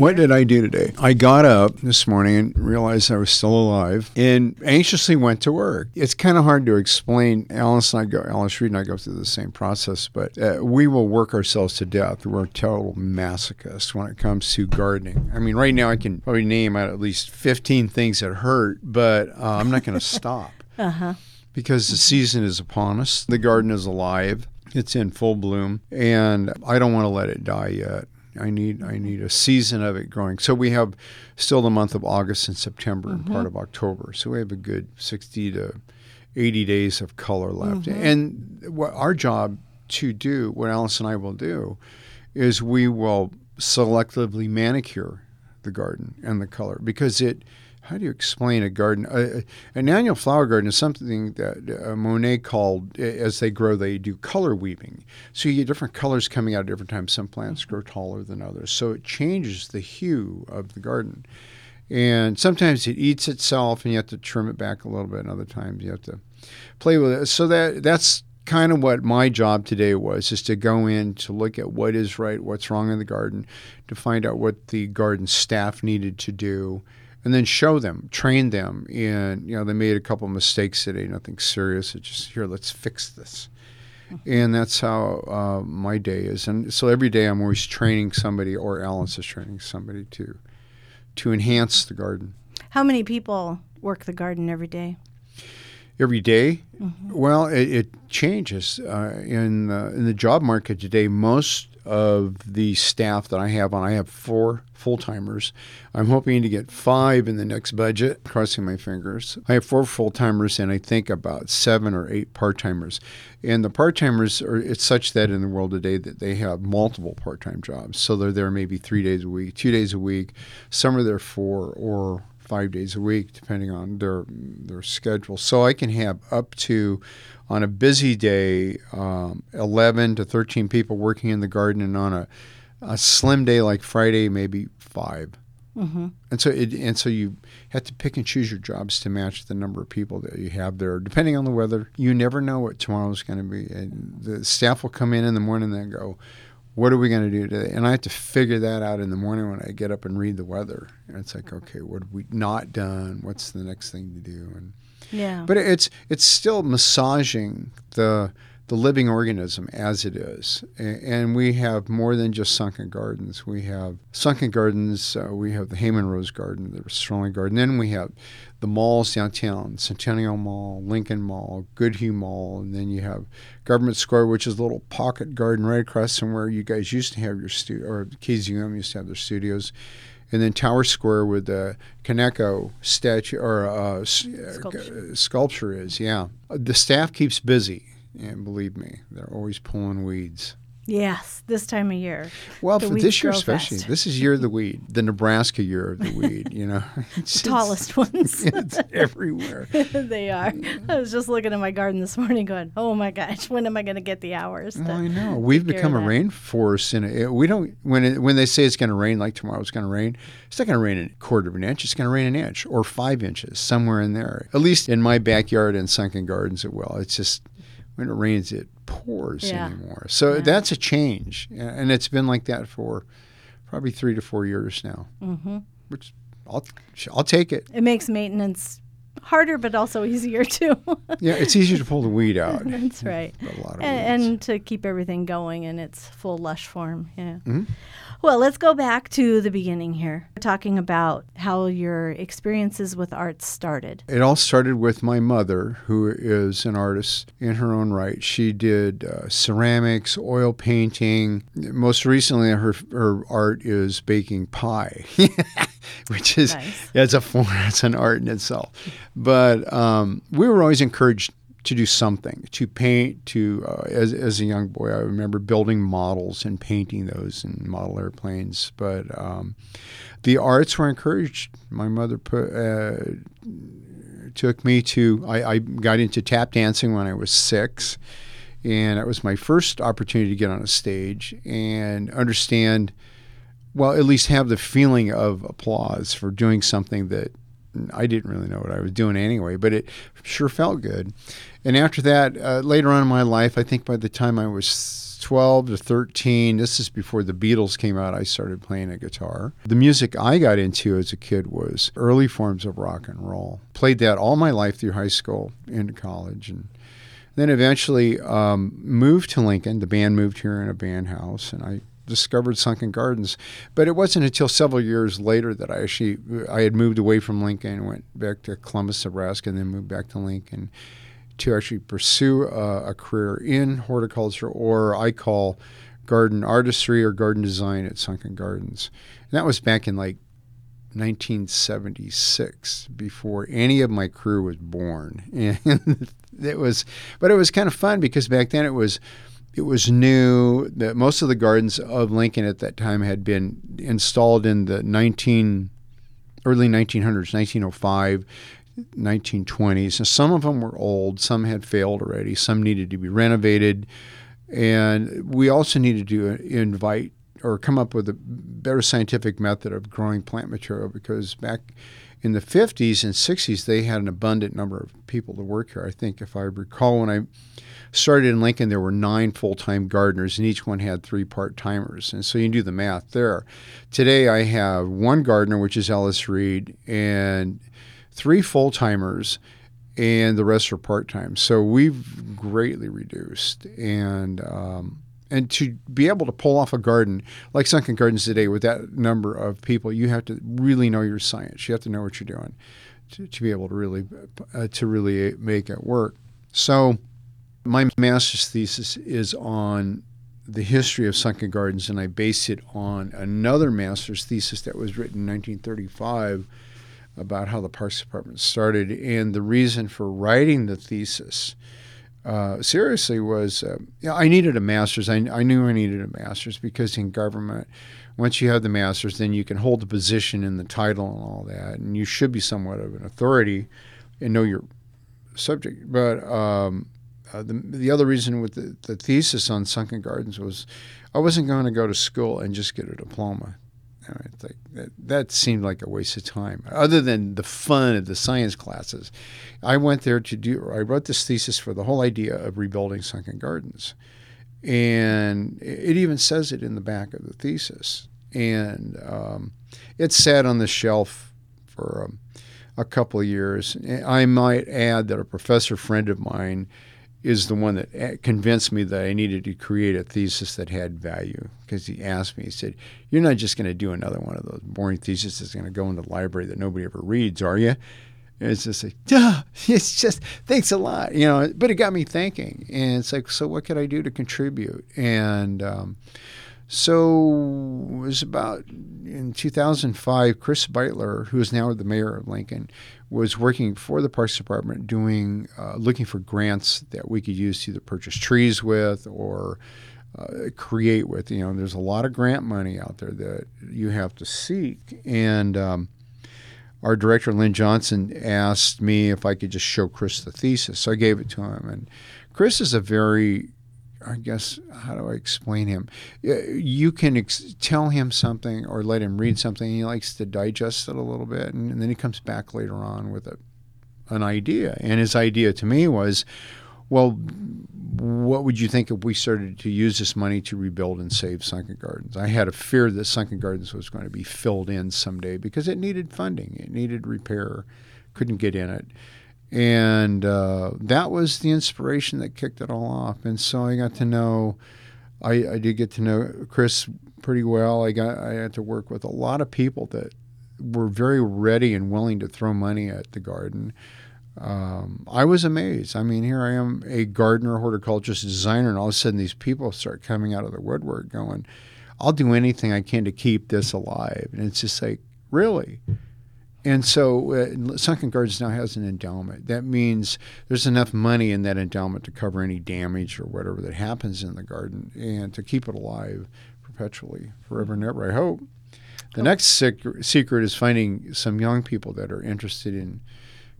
What did I do today? I got up this morning and realized I was still alive and anxiously went to work. It's kind of hard to explain. Alice and I go, Alice Reed and I go through the same process, but uh, we will work ourselves to death. We're total masochists when it comes to gardening. I mean, right now I can probably name out at least 15 things that hurt, but uh, I'm not going to stop. Uh-huh. Because the season is upon us. The garden is alive. It's in full bloom, and I don't want to let it die yet. I need I mm-hmm. need a season of it growing. So we have still the month of August and September and part mm-hmm. of October. So we have a good 60 to 80 days of color left. Mm-hmm. And what our job to do, what Alice and I will do, is we will selectively manicure the garden and the color because it. How do you explain a garden? A, an annual flower garden is something that uh, Monet called, as they grow, they do color weaving. So you get different colors coming out at different times. Some plants grow taller than others. So it changes the hue of the garden. And sometimes it eats itself and you have to trim it back a little bit, and other times you have to play with it. So that that's kind of what my job today was is to go in to look at what is right, what's wrong in the garden, to find out what the garden staff needed to do, and then show them, train them. And you know, they made a couple mistakes today, nothing serious. It's just here, let's fix this. And that's how uh, my day is. And so every day I'm always training somebody, or Alice is training somebody to to enhance the garden. How many people work the garden every day? every day? Well, it, it changes uh, in uh, in the job market today. Most of the staff that I have on, I have four full timers. I'm hoping to get five in the next budget. Crossing my fingers. I have four full timers, and I think about seven or eight part timers. And the part timers are it's such that in the world today that they have multiple part time jobs. So they're there maybe three days a week, two days a week. Some are there four or five days a week, depending on their their schedule. So I can have up to, on a busy day, um, 11 to 13 people working in the garden, and on a, a slim day like Friday, maybe 5 And so it, and so you have to pick and choose your jobs to match the number of people that you have there, depending on the weather. You never know what tomorrow's going to be. And the staff will come in in the morning and go, what are we going to do today? And I have to figure that out in the morning when I get up and read the weather. And it's like, okay, what have we not done? What's the next thing to do? And Yeah. but it's it's still massaging the the living organism as it is, and we have more than just sunken gardens. We have sunken gardens. Uh, we have the Hamann Rose Garden, the Sterling Garden. Then we have the malls downtown: Centennial Mall, Lincoln Mall, Goodhue Mall, and then you have Government Square, which is a little pocket garden right across from where you guys used to have your studio, or KZUM used to have their studios. And then Tower Square with the Kaneko statue or uh, uh, Sculpture. sculpture is, yeah. The staff keeps busy, and believe me, they're always pulling weeds. Yes, this time of year. Well, The for this year especially, fast. this is year of the weed, the Nebraska year of the weed. You know, it's, tallest ones. it's everywhere. they are. I was just looking at my garden this morning going, oh my gosh, when am I going to get the hours? Well, I know we've become a that?" rainforest, and it, eh, we don't. When it, when they say it's going to rain, like tomorrow it's going to rain, it's not going to rain a quarter of an inch. It's going to rain an inch or five inches, somewhere in there. At least in my backyard and sunken gardens, it will. It's just when it rains, it pours Yeah. anymore. So Yeah. that's a change, and it's been like that for probably three to four years now. hmm Which I'll I'll take it. It makes maintenance harder, but also easier too. Yeah, it's easier to pull the weed out. That's right. A lot of weeds. And, and to keep everything going in its full lush form. Yeah. Mhm. Well, let's go back to the beginning here, talking about how your experiences with art started. It all started with my mother, who is an artist in her own right. She did uh, ceramics, oil painting. Most recently, her her art is baking pie, which is Nice. it's a form, it's an art in itself. But um, we were always encouraged to do something, to paint. To uh, as as a young boy, I remember building models and painting those and model airplanes. But um, the arts were encouraged. My mother put. Uh, took me to, I, I got into tap dancing when I was six. And it was my first opportunity to get on a stage and understand, well, at least have the feeling of applause for doing something that I didn't really know what I was doing anyway, but it sure felt good. And after that, uh, later on in my life, I think by the time I was 12 to 13, this is before the Beatles came out, I started playing a guitar. The music I got into as a kid was early forms of rock and roll. Played that all my life through high school into college. And then eventually um, moved to Lincoln. The band moved here in a band house, and I discovered Sunken Gardens. But it wasn't until several years later that I actually I had moved away from Lincoln, went back to Columbus, Nebraska, and then moved back to Lincoln to actually pursue a, a career in horticulture, or I call garden artistry or garden design at Sunken Gardens. And that was back in like 1976 before any of my crew was born. And it was but it was kind of fun because back then it was it was new. That most of the gardens of Lincoln at that time had been installed in the 19 early 1900s 1905 1920s and some of them were old some had failed already some needed to be renovated and we also needed to uh, invite or come up with a better scientific method of growing plant material because back in the 50s and 60s they had an abundant number of people to work here. I think if I recall when I started in Lincoln there were 9 full-time gardeners and each one had 3 part-timers. And so you can do the math there. Today I have one gardener which is Alice Reed and 3 full-timers and the rest are part-time. So we've greatly reduced and um, and to be able to pull off a garden like Sunken Gardens today with that number of people, you have to really know your science. You have to know what you're doing to, to be able to really uh, to really make it work. So, my master's thesis is on the history of Sunken Gardens, and I base it on another master's thesis that was written in 1935 about how the Parks Department started. And the reason for writing the thesis uh, seriously was uh, yeah, I needed a master's. I, I knew I needed a master's because in government, once you have the master's, then you can hold the position and the title and all that, and you should be somewhat of an authority and know your subject. But um, uh, the, the other reason with the, the thesis on Sunken Gardens was I wasn't going to go to school and just get a diploma. It's like that, that seemed like a waste of time. Other than the fun of the science classes, I went there to do. I wrote this thesis for the whole idea of rebuilding sunken gardens, and it even says it in the back of the thesis. And um, it sat on the shelf for um, a couple of years. I might add that a professor friend of mine is the one that eh, convinced me that I needed to create a thesis that had value. Because he asked me, he said, "You're not just going to do another one of those boring theses that's going to go in the library that nobody ever reads, are you?" And it's just like, duh, it's just thanks a lot, you know. But it got me thinking, and it's like, so what could I do to contribute? And um, so it was about in 2005. Chris Beutler, who is now the mayor of Lincoln, was working for the Parks Department, doing uh, looking for grants that we could use to either purchase trees with or uh, create with. You know, there's a lot of grant money out there that you have to seek. And um, our director, Lynn Johnson, asked me if I could just show Chris the thesis. So I gave it to him. And Chris is a very I guess how do I explain him? Uh, you can ex- tell him something or let him read something. He likes to digest it a little bit, and, and then he comes back later on with a, an idea. And his idea to me was, well, what would you think if we started to use this money to rebuild and save Sunken Gardens? I had a fear that Sunken Gardens was going to be filled in someday because it needed funding, it needed repair, couldn't get in it and uh, that was the inspiration that kicked it all off. And so I got to know, I, I did get to know Chris pretty well. I got I had to work with a lot of people that were very ready and willing to throw money at the garden. Um, I was amazed. I mean, here I am, a gardener, horticulturist, designer, and all of a sudden these people start coming out of the woodwork going, I'll do anything I can to keep this alive. And it's just like, really? And so uh, Sunken Gardens now has an endowment. That means there's enough money in that endowment to cover any damage or whatever that happens in the garden and to keep it alive perpetually, forever and ever, I hope. The next secret is finding some young people that are interested in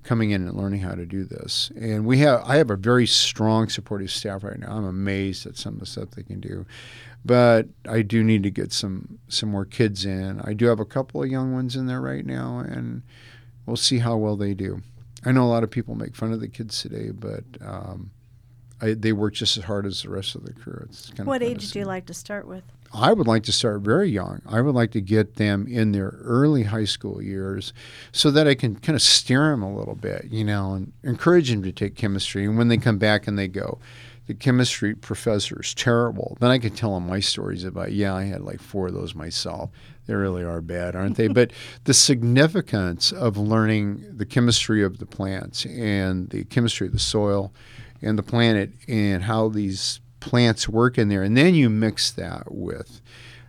coming in and learning how to do this. And we have I have a very strong supportive staff right now. I'm amazed at some of the stuff they can do. But I do need to get some some more kids in. I do have a couple of young ones in there right now and we'll see how well they do. I know a lot of people make fun of the kids today, but um, I, they work just as hard as the rest of the crew. It's kind what age do you like to start with? I would like to start very young. I would like to get them in their early high school years so that I can kind of steer them a little bit, you know, and encourage them to take chemistry. And when they come back and they go, the chemistry professor is terrible, then I can tell them my stories about, yeah, I had like four of those myself. They really are bad, aren't they? but the significance of learning the chemistry of the plants and the chemistry of the soil and the planet and how these plants work in there. And then you mix that with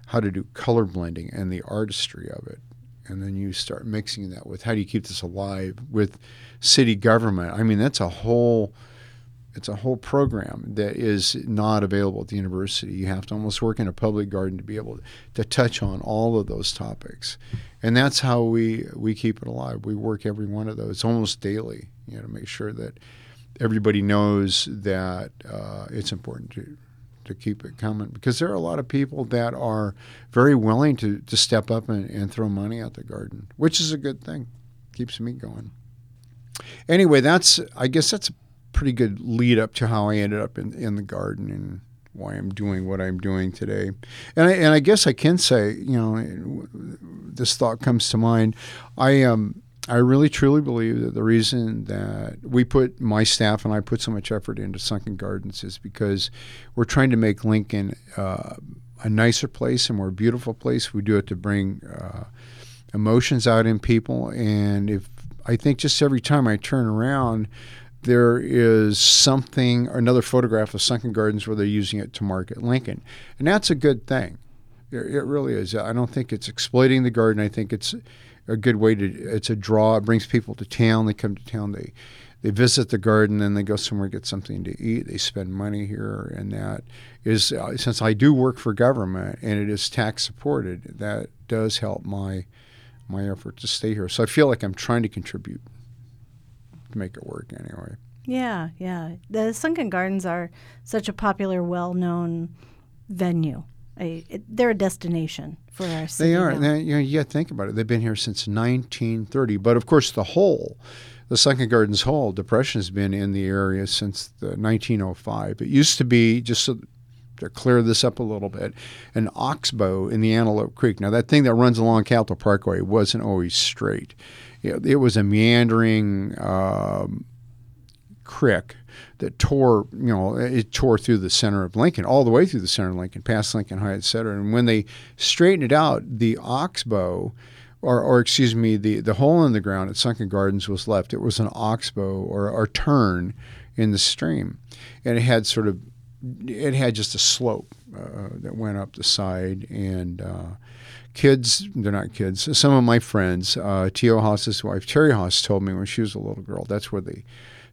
how to do color blending and the artistry of it. And then you start mixing that with how do you keep this alive with city government. I mean, that's a whole it's a whole program that is not available at the university. You have to almost work in a public garden to be able to touch on all of those topics. And that's how we we keep it alive. We work every one of those almost daily, you know, to make sure that everybody knows that uh, it's important to to keep it coming because there are a lot of people that are very willing to, to step up and, and throw money at the garden, which is a good thing. Keeps me going. Anyway, that's I guess that's pretty good lead up to how I ended up in, in the garden and why I'm doing what I'm doing today. And I, and I guess I can say, you know, this thought comes to mind. I um I really truly believe that the reason that we put my staff and I put so much effort into Sunken Gardens is because we're trying to make Lincoln uh, a nicer place, a more beautiful place. We do it to bring uh, emotions out in people, and if I think just every time I turn around, there is something, another photograph of Sunken Gardens where they're using it to market Lincoln, and that's a good thing. It, really is. I don't think it's exploiting the garden. I think it's a good way to. It's a draw. It brings people to town. They come to town. They they visit the garden, then they go somewhere get something to eat. They spend money here, and that is uh, since I do work for government and it is tax supported. That does help my my effort to stay here. So I feel like I'm trying to contribute to make it work anyway. Yeah, yeah. The Sunken Gardens are such a popular, well-known venue. It, they're a destination for our city. They are. They, you know, you got to think about it. They've been here since 1930. But of course, the whole, the Sunken Gardens Hole, depression has been in the area since the 1905. It used to be just so to clear this up a little bit, an oxbow in the Antelope Creek. Now that thing that runs along Capitol Parkway wasn't always straight. It, it was a meandering um, creek that tore, you know, it tore through the center of Lincoln, all the way through the center of Lincoln, past Lincoln High, et cetera. And when they straightened it out, the oxbow, or, or excuse me, the, the hole in the ground at Sunken Gardens was left. It was an oxbow or, or turn in the stream. And it had sort of, it had just a slope uh, that went up the side. And uh, kids, they're not kids, some of my friends, uh, T.O. Haas's wife, Terry Haas, told me when she was a little girl, that's where they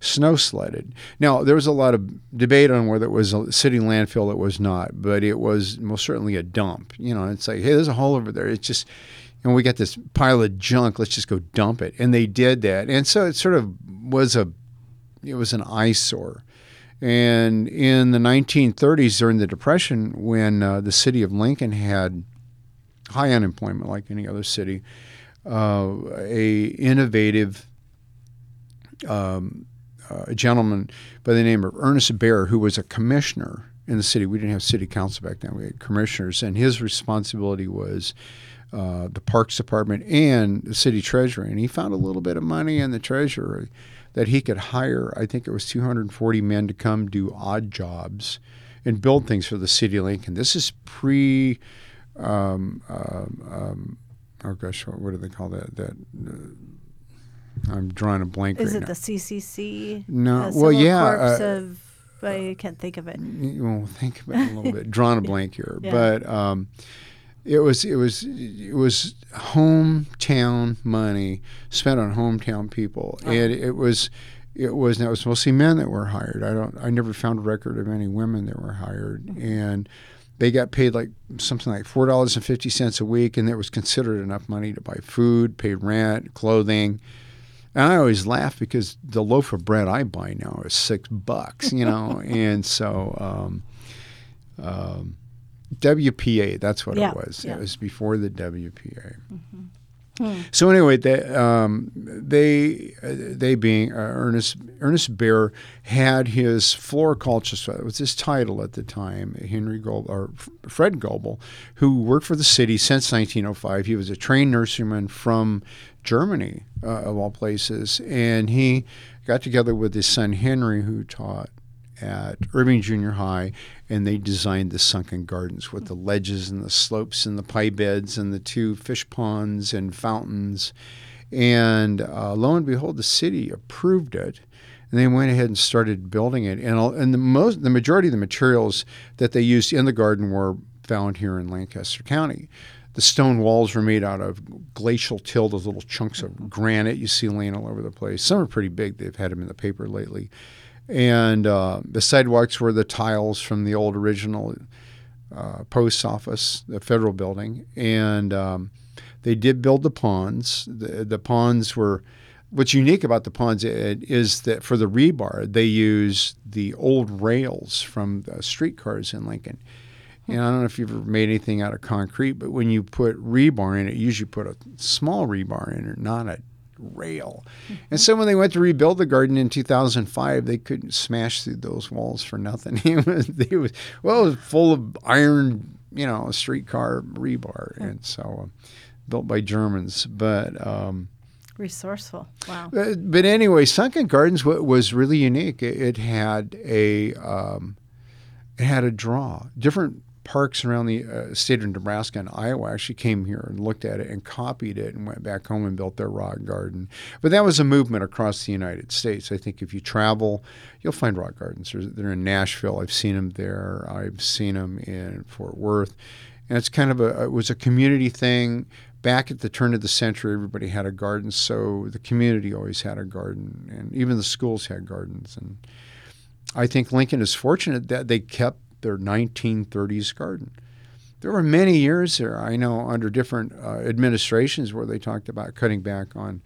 snow sledded. Now, there was a lot of debate on whether it was a city landfill, it was not, but it was most certainly a dump. You know, it's like, hey, there's a hole over there. It's just, and we got this pile of junk. Let's just go dump it. And they did that. And so it sort of was a, it was an eyesore. And in the 1930s, during the Depression, when uh, the city of Lincoln had high unemployment like any other city, uh, a innovative um, uh, a gentleman by the name of Ernest Bear, who was a commissioner in the city. We didn't have city council back then; we had commissioners, and his responsibility was uh, the Parks Department and the city treasury. And he found a little bit of money in the treasury that he could hire. I think it was 240 men to come do odd jobs and build things for the city of Lincoln. This is pre. Um, um, um, oh gosh, what, what do they call that? That uh, I'm drawing a blank. Is right it now. the CCC? No, Uh, well, yeah, Corps uh, of, I can't think of it. Well, think about it a little bit. Drawing a blank here, Yeah. but um, it was it was it was hometown money spent on hometown people, Uh-huh. and it was it was now it was mostly men that were hired. I don't I never found a record of any women that were hired, Mm-hmm. and they got paid like something like four dollars and fifty cents a week, and that was considered enough money to buy food, pay rent, clothing. And I always laugh because the loaf of bread I buy now is six bucks, you know, and so um, um, WPA, that's what Yeah, it was. yeah. It was before the WPA. Hmm. So anyway, they um, they uh, they being uh, Ernest Ernest Bear had his floriculture. It was his title at the time. Henry Goebel or Fred Goebel, who worked for the city since 1905. He was a trained nurseryman from Germany, uh, of all places, and he got together with his son Henry, who taught at Irving Junior High, and they designed the sunken gardens with the ledges and the slopes and the pie beds and the two fish ponds and fountains. And uh, lo and behold, the city approved it, and they went ahead and started building it. And and the most, the majority of the materials that they used in the garden were found here in Lancaster County. The stone walls were made out of glacial till, those little chunks of granite you see laying all over the place. Some are pretty big. They've had them in the paper lately and uh, the sidewalks were the tiles from the old original uh, post office, the federal building, and um, they did build the ponds. The, the ponds were. What's unique about the ponds is that for the rebar, they use the old rails from streetcars in Lincoln. And I don't know if you've ever made anything out of concrete, but when you put rebar in it, you usually put a small rebar in it, not a rail. And so when they went to rebuild the garden in 2005, they couldn't smash through those walls for nothing. it was, it was well, it was full of iron, you know, streetcar rebar, and so uh, built by Germans. But um, Resourceful. Wow. but, but anyway, Sunken Gardens wa- was really unique. It, it had a um, it had a draw. Different parks around the uh, state of Nebraska and Iowa actually came here and looked at it and copied it and went back home and built their rock garden. But that was a movement across the United States. I think if you travel, you'll find rock gardens. They're in Nashville. I've seen them there. I've seen them in Fort Worth. And it's kind of a it was a community thing. Back at the turn of the century, everybody had a garden, so the community always had a garden, and even the schools had gardens. And I think Lincoln is fortunate that they kept their 1930s garden. There were many years there, I know, under different uh, administrations where they talked about cutting back on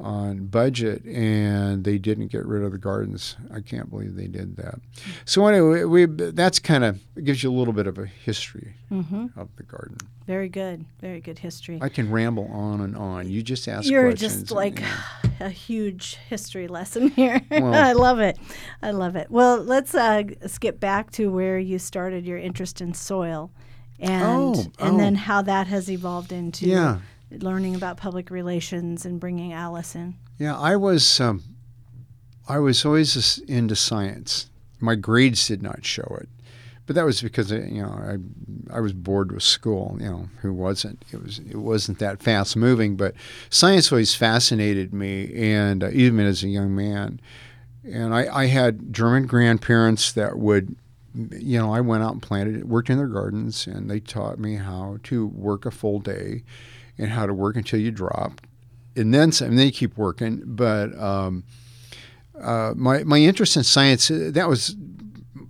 on budget, and they didn't get rid of the gardens. I can't believe they did that. So anyway, we that's kind of gives you a little bit of a history Mm-hmm. of the garden. Very good. Very good history. I can ramble on and on. You just ask You're just and, like you know. a huge history lesson here. Well- I love it. I love it. Well, let's uh, skip back to where you started your interest in soil, and Oh, and oh. then how that has evolved into Yeah. Learning about public relations and bringing Alice in. Yeah, I was um, I was always into science. My grades did not show it, but that was because uh, you know I I was bored with school. You know who wasn't? It was it wasn't that fast moving, but science always fascinated me, and uh, even as a young man. And I, I had German grandparents that would, you know, I went out and planted, it, worked in their gardens, and they taught me how to work a full day, and how to work until you drop, and then and then you keep working. But um, uh, my my interest in science uh, that was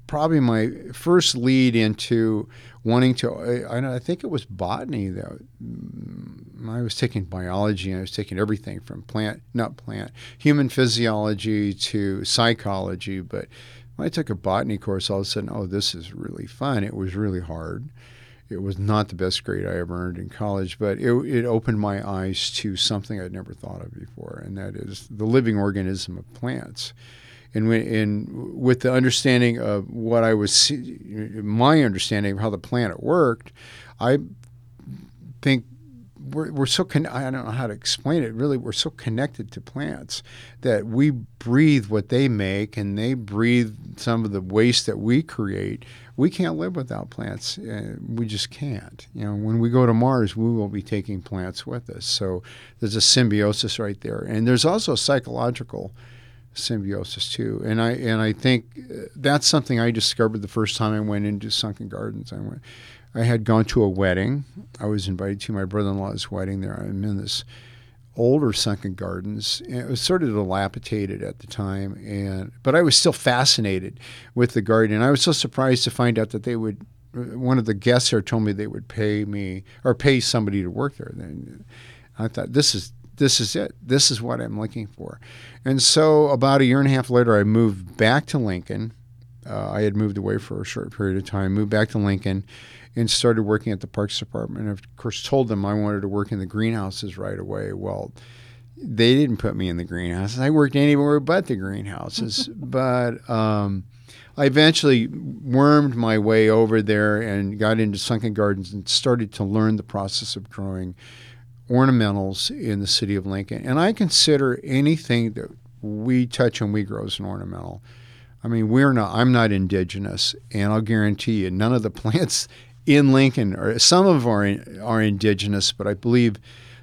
probably my first lead into wanting to. I, I, think it was botany that mm, I was taking biology and I was taking everything from plant, not plant, human physiology to psychology. But when I took a botany course, all of a sudden, oh, this is really fun. It was really hard. It was not the best grade I ever earned in college, but it, it opened my eyes to something I'd never thought of before, and that is the living organism of plants. And, when, and with the understanding of what I was, my understanding of how the planet worked, I think we're, we're so con- I don't know how to explain it. Really, we're so connected to plants that we breathe what they make, and they breathe some of the waste that we create. We can't live without plants. Uh, we just can't. You know, when we go to Mars, we will be taking plants with us. So there's a symbiosis right there, and there's also psychological symbiosis too. And I and I think uh, that's something I discovered the first time I went into Sunken Gardens. I went. I had gone to a wedding. I was invited to my brother-in-law's wedding there. I'm in this older sunken gardens. It was sort of dilapidated at the time, and but I was still fascinated with the garden. And I was so surprised to find out that they would. One of the guests there told me they would pay me or pay somebody to work there. Then I thought this is this is it. This is what I'm looking for. And so about a year and a half later, I moved back to Lincoln. Uh, I had moved away for a short period of time, moved back to Lincoln, and started working at the Parks Department. And of course, told them I wanted to work in the greenhouses right away. Well, they didn't put me in the greenhouses. I worked anywhere but the greenhouses. but um, I eventually wormed my way over there and got into sunken gardens and started to learn the process of growing ornamentals in the city of Lincoln. And I consider anything that we touch and we grow as an ornamental. I mean, we're not. I'm not indigenous, and I'll guarantee you, none of the plants in Lincoln, or some of are are indigenous, but I believe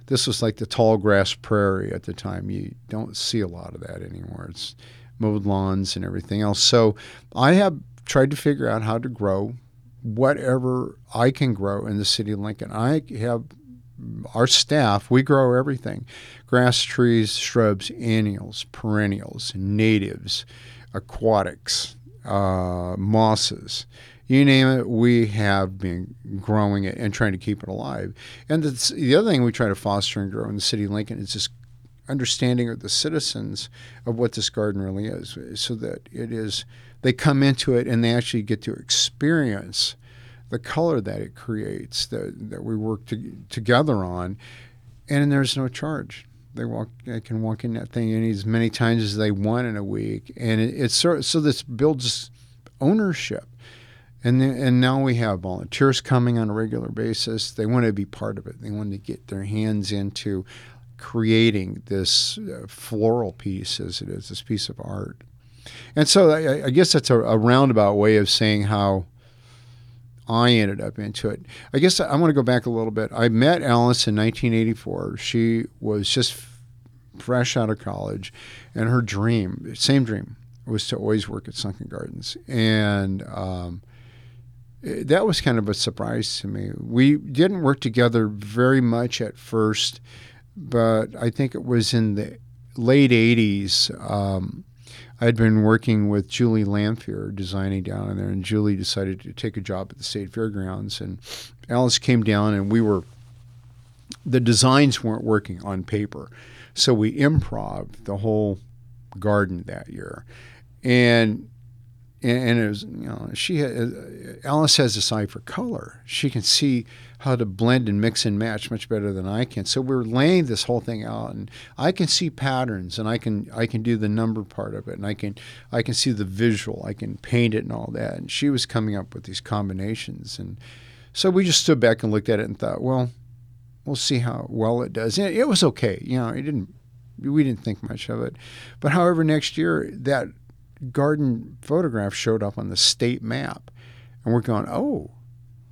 this was like the tall grass prairie at the time. You don't see a lot of that anymore. It's mowed lawns and everything else. So I have tried to figure out how to grow whatever I can grow in the city of Lincoln. I have our staff, we grow everything grass, trees, shrubs, annuals, perennials, natives, aquatics, uh, mosses. You name it, we have been growing it and trying to keep it alive. And the, the other thing we try to foster and grow in the city of Lincoln is this understanding of the citizens of what this garden really is, so that it is they come into it and they actually get to experience the color that it creates that, that we work to, together on, and there's no charge. They walk, they can walk in that thing as many times as they want in a week, and it, it's so, so this builds ownership. And then, and now we have volunteers coming on a regular basis. They want to be part of it. They want to get their hands into creating this uh, floral piece, as it is, this piece of art. And so I, I guess that's a, a roundabout way of saying how I ended up into it. I guess I want to go back a little bit. I met Alice in 1984. She was just fresh out of college, and her dream, same dream, was to always work at Sunken Gardens. And um, that was kind of a surprise to me. We didn't work together very much at first, but I think it was in the late 80s. Um, I'd been working with Julie Lamphere designing down in there, and Julie decided to take a job at the state fairgrounds. And Alice came down, and we were the designs weren't working on paper, so we improv the whole garden that year, and and it was you know she had, uh, Alice has a eye for color. She can see how to blend and mix and match much better than I can. So we're laying this whole thing out, and I can see patterns, and I can I can do the number part of it, and I can I can see the visual, I can paint it and all that. And she was coming up with these combinations, and so we just stood back and looked at it and thought, well, we'll see how well it does. And it was okay, you know, it didn't we didn't think much of it, but however, next year that garden photograph showed up on the state map, and we're going, oh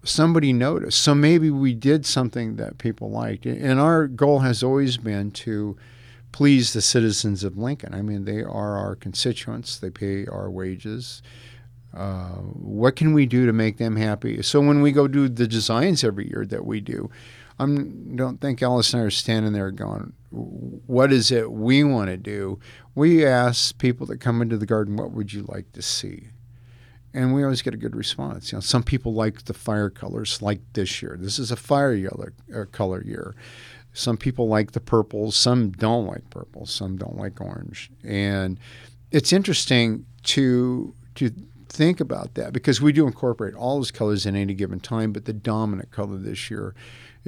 somebody noticed. So maybe we did something that people liked. And our goal has always been to please the citizens of Lincoln. I mean, they are our constituents, they pay our wages. Uh, what can we do to make them happy? So when we go do the designs every year that we do, I don't think Alice and I are standing there going, "What is it we want to do?" We ask people that come into the garden, "What would you like to see?" and we always get a good response. You know, some people like the fire colors, like this year. This is a fire yellow uh, color year. Some people like the purples. Some don't like purple. Some don't like orange. And it's interesting to to think about that because we do incorporate all those colors in any given time, but the dominant color this year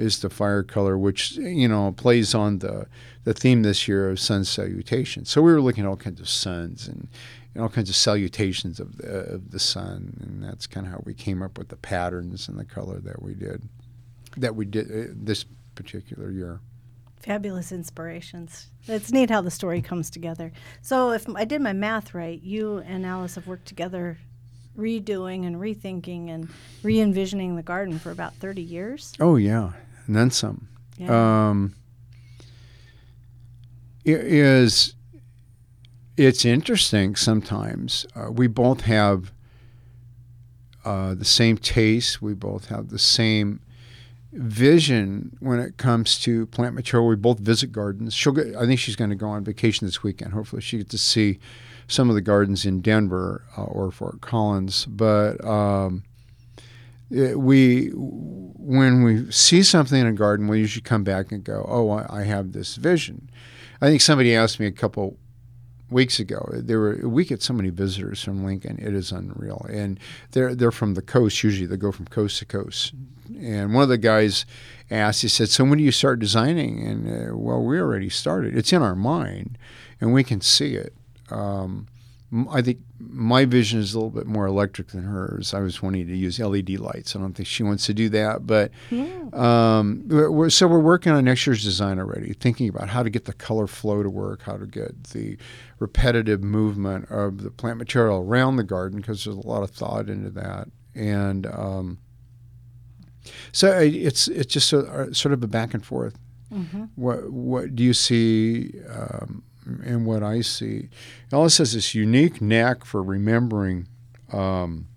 is the fire color, which you know plays on the the theme this year of sun salutation. So we were looking at all kinds of suns and and all kinds of salutations of the, of the sun, and that's kind of how we came up with the patterns and the color that we did, that we did uh, this particular year. Fabulous inspirations. It's neat how the story comes together. So, if I did my math right, you and Alice have worked together redoing and rethinking and re envisioning the garden for about 30 years. Oh, yeah. And then some. Yeah. Um, it is it's interesting sometimes. Uh, we both have uh, the same taste. We both have the same vision when it comes to plant material. We both visit gardens. She'll get, I think she's going to go on vacation this weekend. Hopefully, she gets to see some of the gardens in Denver uh, or Fort Collins. But um, we when we see something in a garden, we usually come back and go, "Oh, I, have this vision." I think somebody asked me a couple weeks ago. There were we get so many visitors from Lincoln. It is unreal, and they're they're from the coast. Usually, they go from coast to coast. And one of the guys asked, he said, "So when do you start designing?" And uh, well, we already started. It's in our mind, and we can see it. Um, I think my vision is a little bit more electric than hers. I was wanting to use LED lights. I don't think she wants to do that, but yeah. um, we're, so we're working on next year's design already, thinking about how to get the color flow to work, how to get the repetitive movement of the plant material around the garden because there's a lot of thought into that, and um, so it's it's just a, sort of a back and forth. Mm-hmm. What what do you see? Um, and what I see. Alice has this unique knack for remembering um,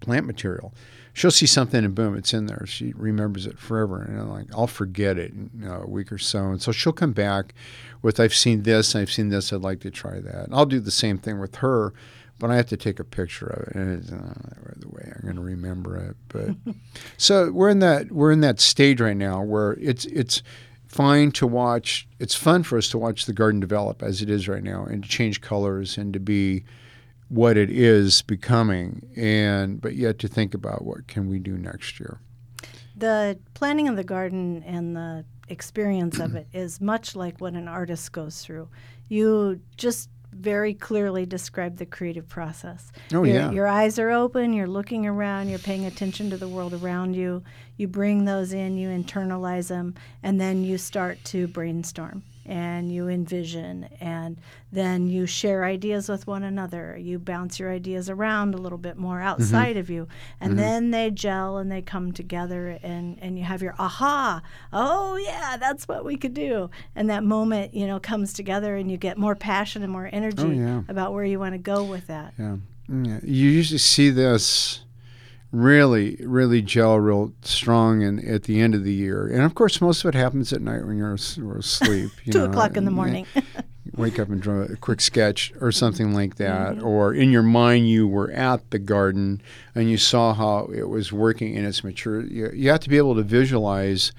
plant material. She'll see something and boom, it's in there. She remembers it forever, and I'm like, I'll forget it in a week or so. And so she'll come back with, I've seen this, I've seen this, I'd like to try that. And I'll do the same thing with her, but I have to take a picture of it, and it's uh, the way I'm going to remember it. But so we're in that we're in that stage right now where it's it's fine to watch. It's fun for us to watch the garden develop as it is right now and to change colors and to be what it is becoming and but yet to think about what can we do next year. The planning of the garden and the experience of it is much like what an artist goes through. You just very clearly describe the creative process. Oh, your, yeah. Your eyes are open, you're looking around, you're paying attention to the world around you. You bring those in, you internalize them, and then you start to brainstorm and you envision and then you share ideas with one another you bounce your ideas around a little bit more mm-hmm. outside mm-hmm. of you and mm-hmm. then they gel and they come together and and you have your aha oh yeah that's what we could do and that moment you know comes together and you get more passion and more energy oh, yeah. about where you want to go with that yeah. yeah you usually see this really, really gel real strong and at the end of the year. And of course, most of it happens at night when you're, asleep. You Two know, o'clock in the morning. wake up and draw a quick sketch or something like that. Mm-hmm. Or in your mind, you were at the garden and you saw how it was working in its mature. You, you have to be able to visualize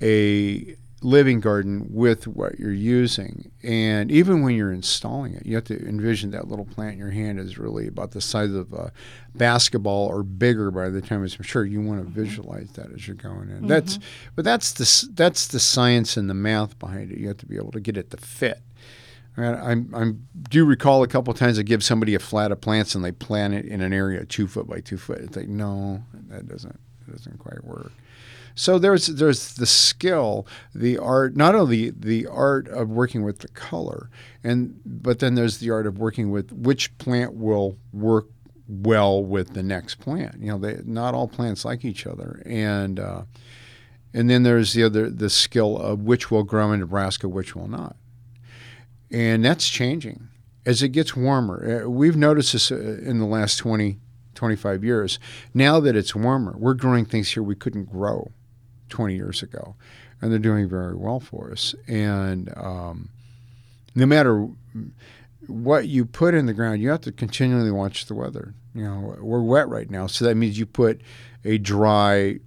a living garden with what you're using. And even when you're installing it, you have to envision that little plant in your hand is really about the size of a basketball or bigger by the time it's mature. You want to mm-hmm. visualize that as you're going in. Mm-hmm. That's but that's the that's the science and the math behind it. You have to be able to get it to fit. I, I do recall a couple times I give somebody a flat of plants and they plant it in an area two foot by two foot. It's like no, that doesn't that doesn't quite work. So there's there's the skill, the art, not only the art of working with the color, and but then there's the art of working with which plant will work well with the next plant. You know, they not all plants like each other, and uh, and then there's the other the skill of which will grow in Nebraska, which will not, and that's changing as it gets warmer. Uh, we've noticed this uh, in the last 20, 25 years. Now that it's warmer, we're growing things here we couldn't grow 20 years ago, and they're doing very well for us. And um, no matter what you put in the ground, you have to continually watch the weather. You know, we're wet right now, so that means you put a dry,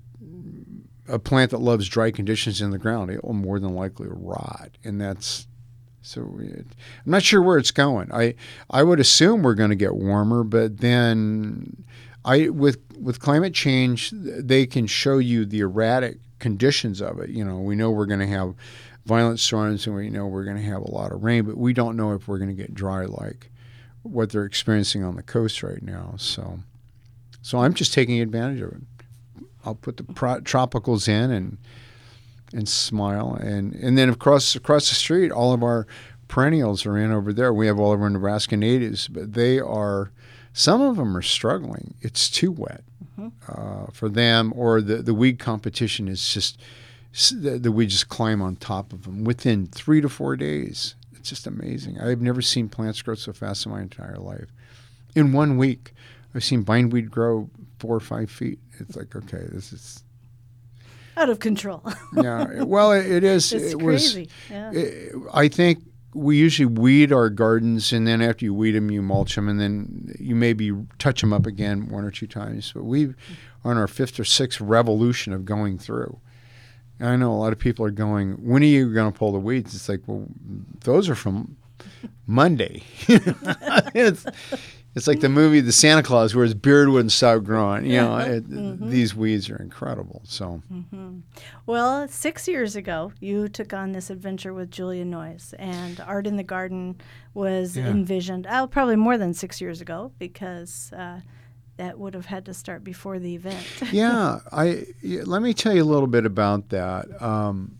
a plant that loves dry conditions in the ground, it will more than likely rot, and that's so it, I'm not sure where it's going. I I would assume we're going to get warmer, but then I with with climate change, they can show you the erratic conditions of it. You know, we know we're going to have violent storms and we know we're going to have a lot of rain, but we don't know if we're going to get dry like what they're experiencing on the coast right now. So, so I'm just taking advantage of it. I'll put the pro- tropicals in and and smile, and and then across across the street, all of our perennials are in over there. We have all of our Nebraska natives, but they are some of them are struggling. It's too wet mm-hmm. uh, for them, or the, the weed competition is just that we just climb on top of them within three to four days. It's just amazing. I've never seen plants grow so fast in my entire life. In one week, I've seen bindweed grow four or five feet. It's like, okay, this is out of control. yeah, well, it, it is. It's it crazy. Was, yeah. It, I think we usually weed our gardens, and then after you weed them, you mulch them, and then you maybe touch them up again one or two times. But we, are on our fifth or sixth revolution of going through. And I know a lot of people are going, when are you going to pull the weeds? It's like, well, those are from Monday. it's, it's like the movie The Santa Claus where his beard wouldn't stop growing. You know, it, mm-hmm. these weeds are incredible. So, mm-hmm. well, six years ago, you took on this adventure with Julia Noyes, and Art in the Garden was yeah. envisioned. Oh, probably more than six years ago because. Uh, that would have had to start before the event. yeah, I let me tell you a little bit about that. Um,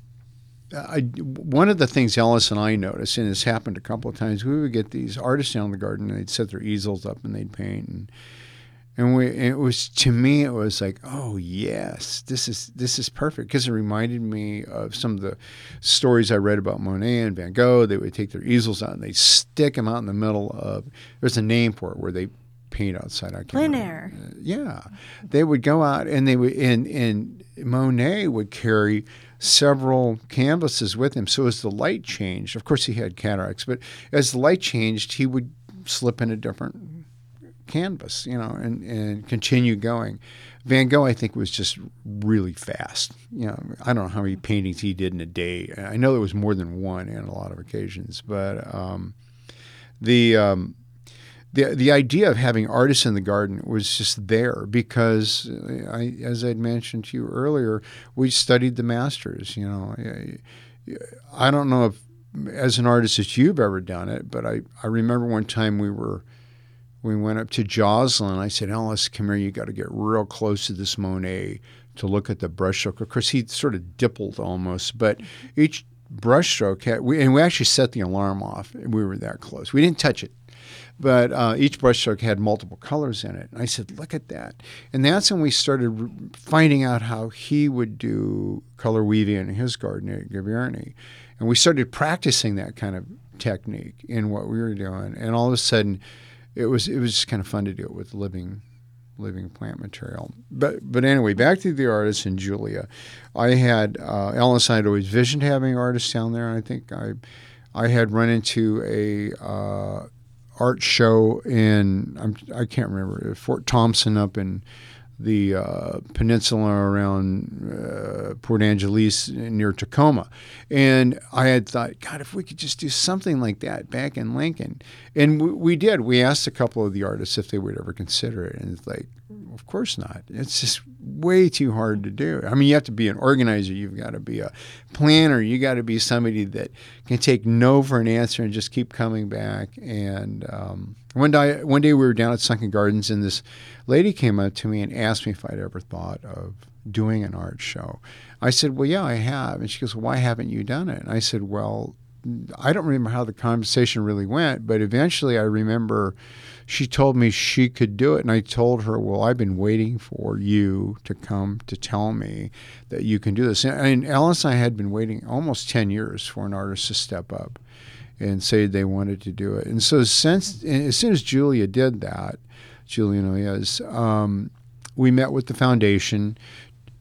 I, one of the things Alice and I noticed, and it's happened a couple of times, we would get these artists down in the garden and they'd set their easels up and they'd paint and and we and it was to me it was like oh yes this is this is perfect because it reminded me of some of the stories I read about Monet and Van Gogh. They would take their easels out and they'd stick them out in the middle of there's a name for it where they paint outside. I can't Plein air. Yeah, they would go out and they would and and Monet would carry several canvases with him. So as the light changed, of course he had cataracts, but as the light changed, he would slip in a different canvas, you know, and, and continue going. Van Gogh, I think, was just really fast. You know, I don't know how many paintings he did in a day. I know there was more than one on a lot of occasions, but um, the um, the the idea of having artists in the garden was just there because uh, I, as I'd mentioned to you earlier, we studied the masters. You know, I don't know if as an artist if you've ever done it, but I, I remember one time we were we went up to Joslyn. I said, Alice, come here. You got to get real close to this Monet to look at the brushstroke. Of course, he sort of dippled almost, but each brushstroke had, we, and we actually set the alarm off. We were that close. We didn't touch it. But uh, each brushstroke had multiple colors in it. And I said, look at that. And that's when we started finding out how he would do color weaving in his garden at Giverny. And we started practicing that kind of technique in what we were doing. And all of a sudden, it was it was just kind of fun to do it with living living plant material. But but anyway, back to the artists in Julia. I had uh, Alice and I had always visioned having artists down there. And I think I I had run into a uh, art show in I'm, I can not remember Fort Thompson up in the uh, peninsula around uh, Port Angeles near Tacoma. And I had thought, God, if we could just do something like that back in Lincoln. And we, we did. We asked a couple of the artists if they would ever consider it. And it's like, of course not. It's just way too hard to do. I mean, you have to be an organizer, you've got to be a planner, you got to be somebody that can take no for an answer and just keep coming back. And um, one day, one day we were down at Sunken Gardens, and this lady came up to me and asked me if I'd ever thought of doing an art show. I said, "Well, yeah, I have." And she goes, "Why haven't you done it?" And I said, "Well." I don't remember how the conversation really went, but eventually I remember she told me she could do it. And I told her, Well, I've been waiting for you to come to tell me that you can do this. And Alice and I had been waiting almost 10 years for an artist to step up and say they wanted to do it. And so, since as soon as Julia did that, Julia Noyes, um, we met with the foundation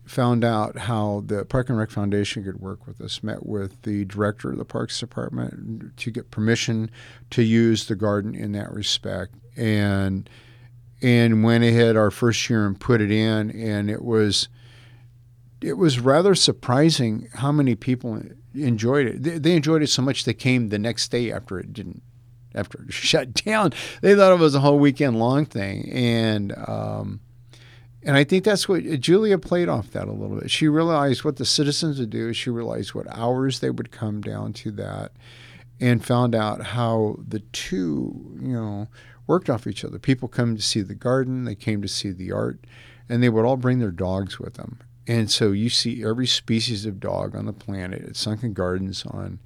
found out how the Park and Rec Foundation could work with us, met with the director of the Parks Department to get permission to use the garden in that respect, and and went ahead our first year and put it in, and it was it was rather surprising how many people enjoyed it. They, they enjoyed it so much they came the next day after it didn't after it shut down. They thought it was a whole weekend long thing, and um, and I think that's what Julia played off that a little bit. She realized what the citizens would do. She realized what hours they would come down to that, and found out how the two, you know, worked off each other. People come to see the garden, they came to see the art, and they would all bring their dogs with them. And so you see every species of dog on the planet at Sunken Gardens on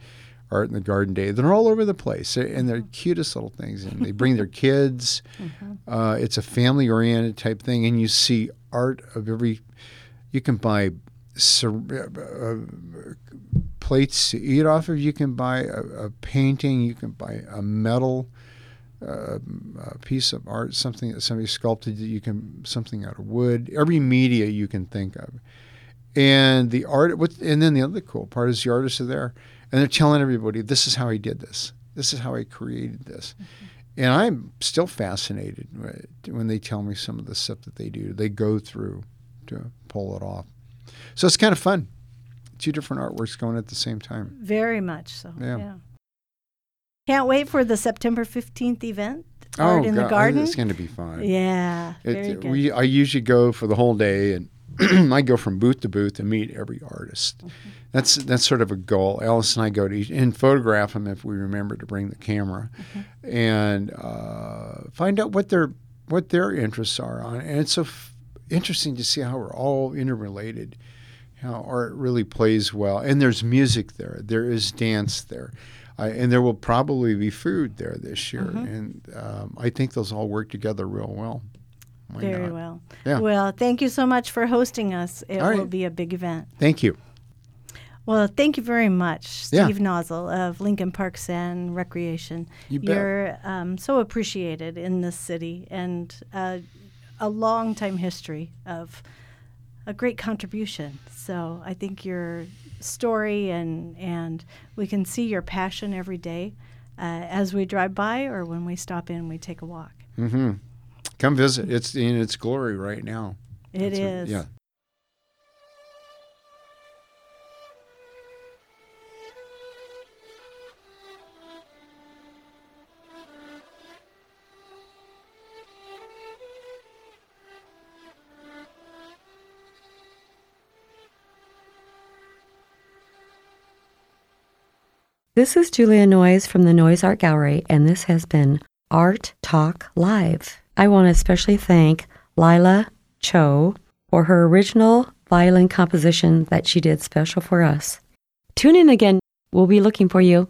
Art in the Garden Day. They're all over the place, and they're cutest little things. And they bring their kids. Mm-hmm. Uh, it's a family-oriented type thing, and you see art of every. You can buy uh, uh, plates to eat off of. You can buy a, a painting. You can buy a metal. Uh, a piece of art, something that somebody sculpted, you can something out of wood, every media you can think of, and the art. And then the other cool part is the artists are there and they're telling everybody this is how he did this this is how he created this mm-hmm. and i'm still fascinated when they tell me some of the stuff that they do they go through to pull it off. So it's kind of fun. Two different artworks going at the same time. Very much so. Yeah. Yeah. Can't wait for the September 15th event, Art in the Oh, God, Garden. It's going to be fun. Yeah, It- very good. we I usually go for the whole day, and I go from booth to booth to meet every artist. Mm-hmm. That's that's sort of a goal. Alice and I go to each and photograph them if we remember to bring the camera, Mm-hmm. and uh, find out what their what their interests are on. And it's so f- interesting to see how we're all interrelated, how art really plays well. And there's music there. There is dance there. And there will probably be food there this year, Mm-hmm. and um, I think those all work together real well. Why very not? well. Yeah. Well, thank you so much for hosting us. It All will right. be a big event. Thank you. Well, thank you very much, Yeah. Steve Nosal of Lincoln Parks and Recreation. You bet. You're um, so appreciated in this city and uh, a long time history of a great contribution. So I think your story and and we can see your passion every day uh, as we drive by or when we stop in, we take a walk. hmm Come visit. It's in its glory right now. It That's what- is. yeah. This is Julia Noyes from the Noyes Art Gallery, and this has been Art Talk Live. I want to especially thank Lila Cho for her original violin composition that she did special for us. Tune in again. We'll be looking for you.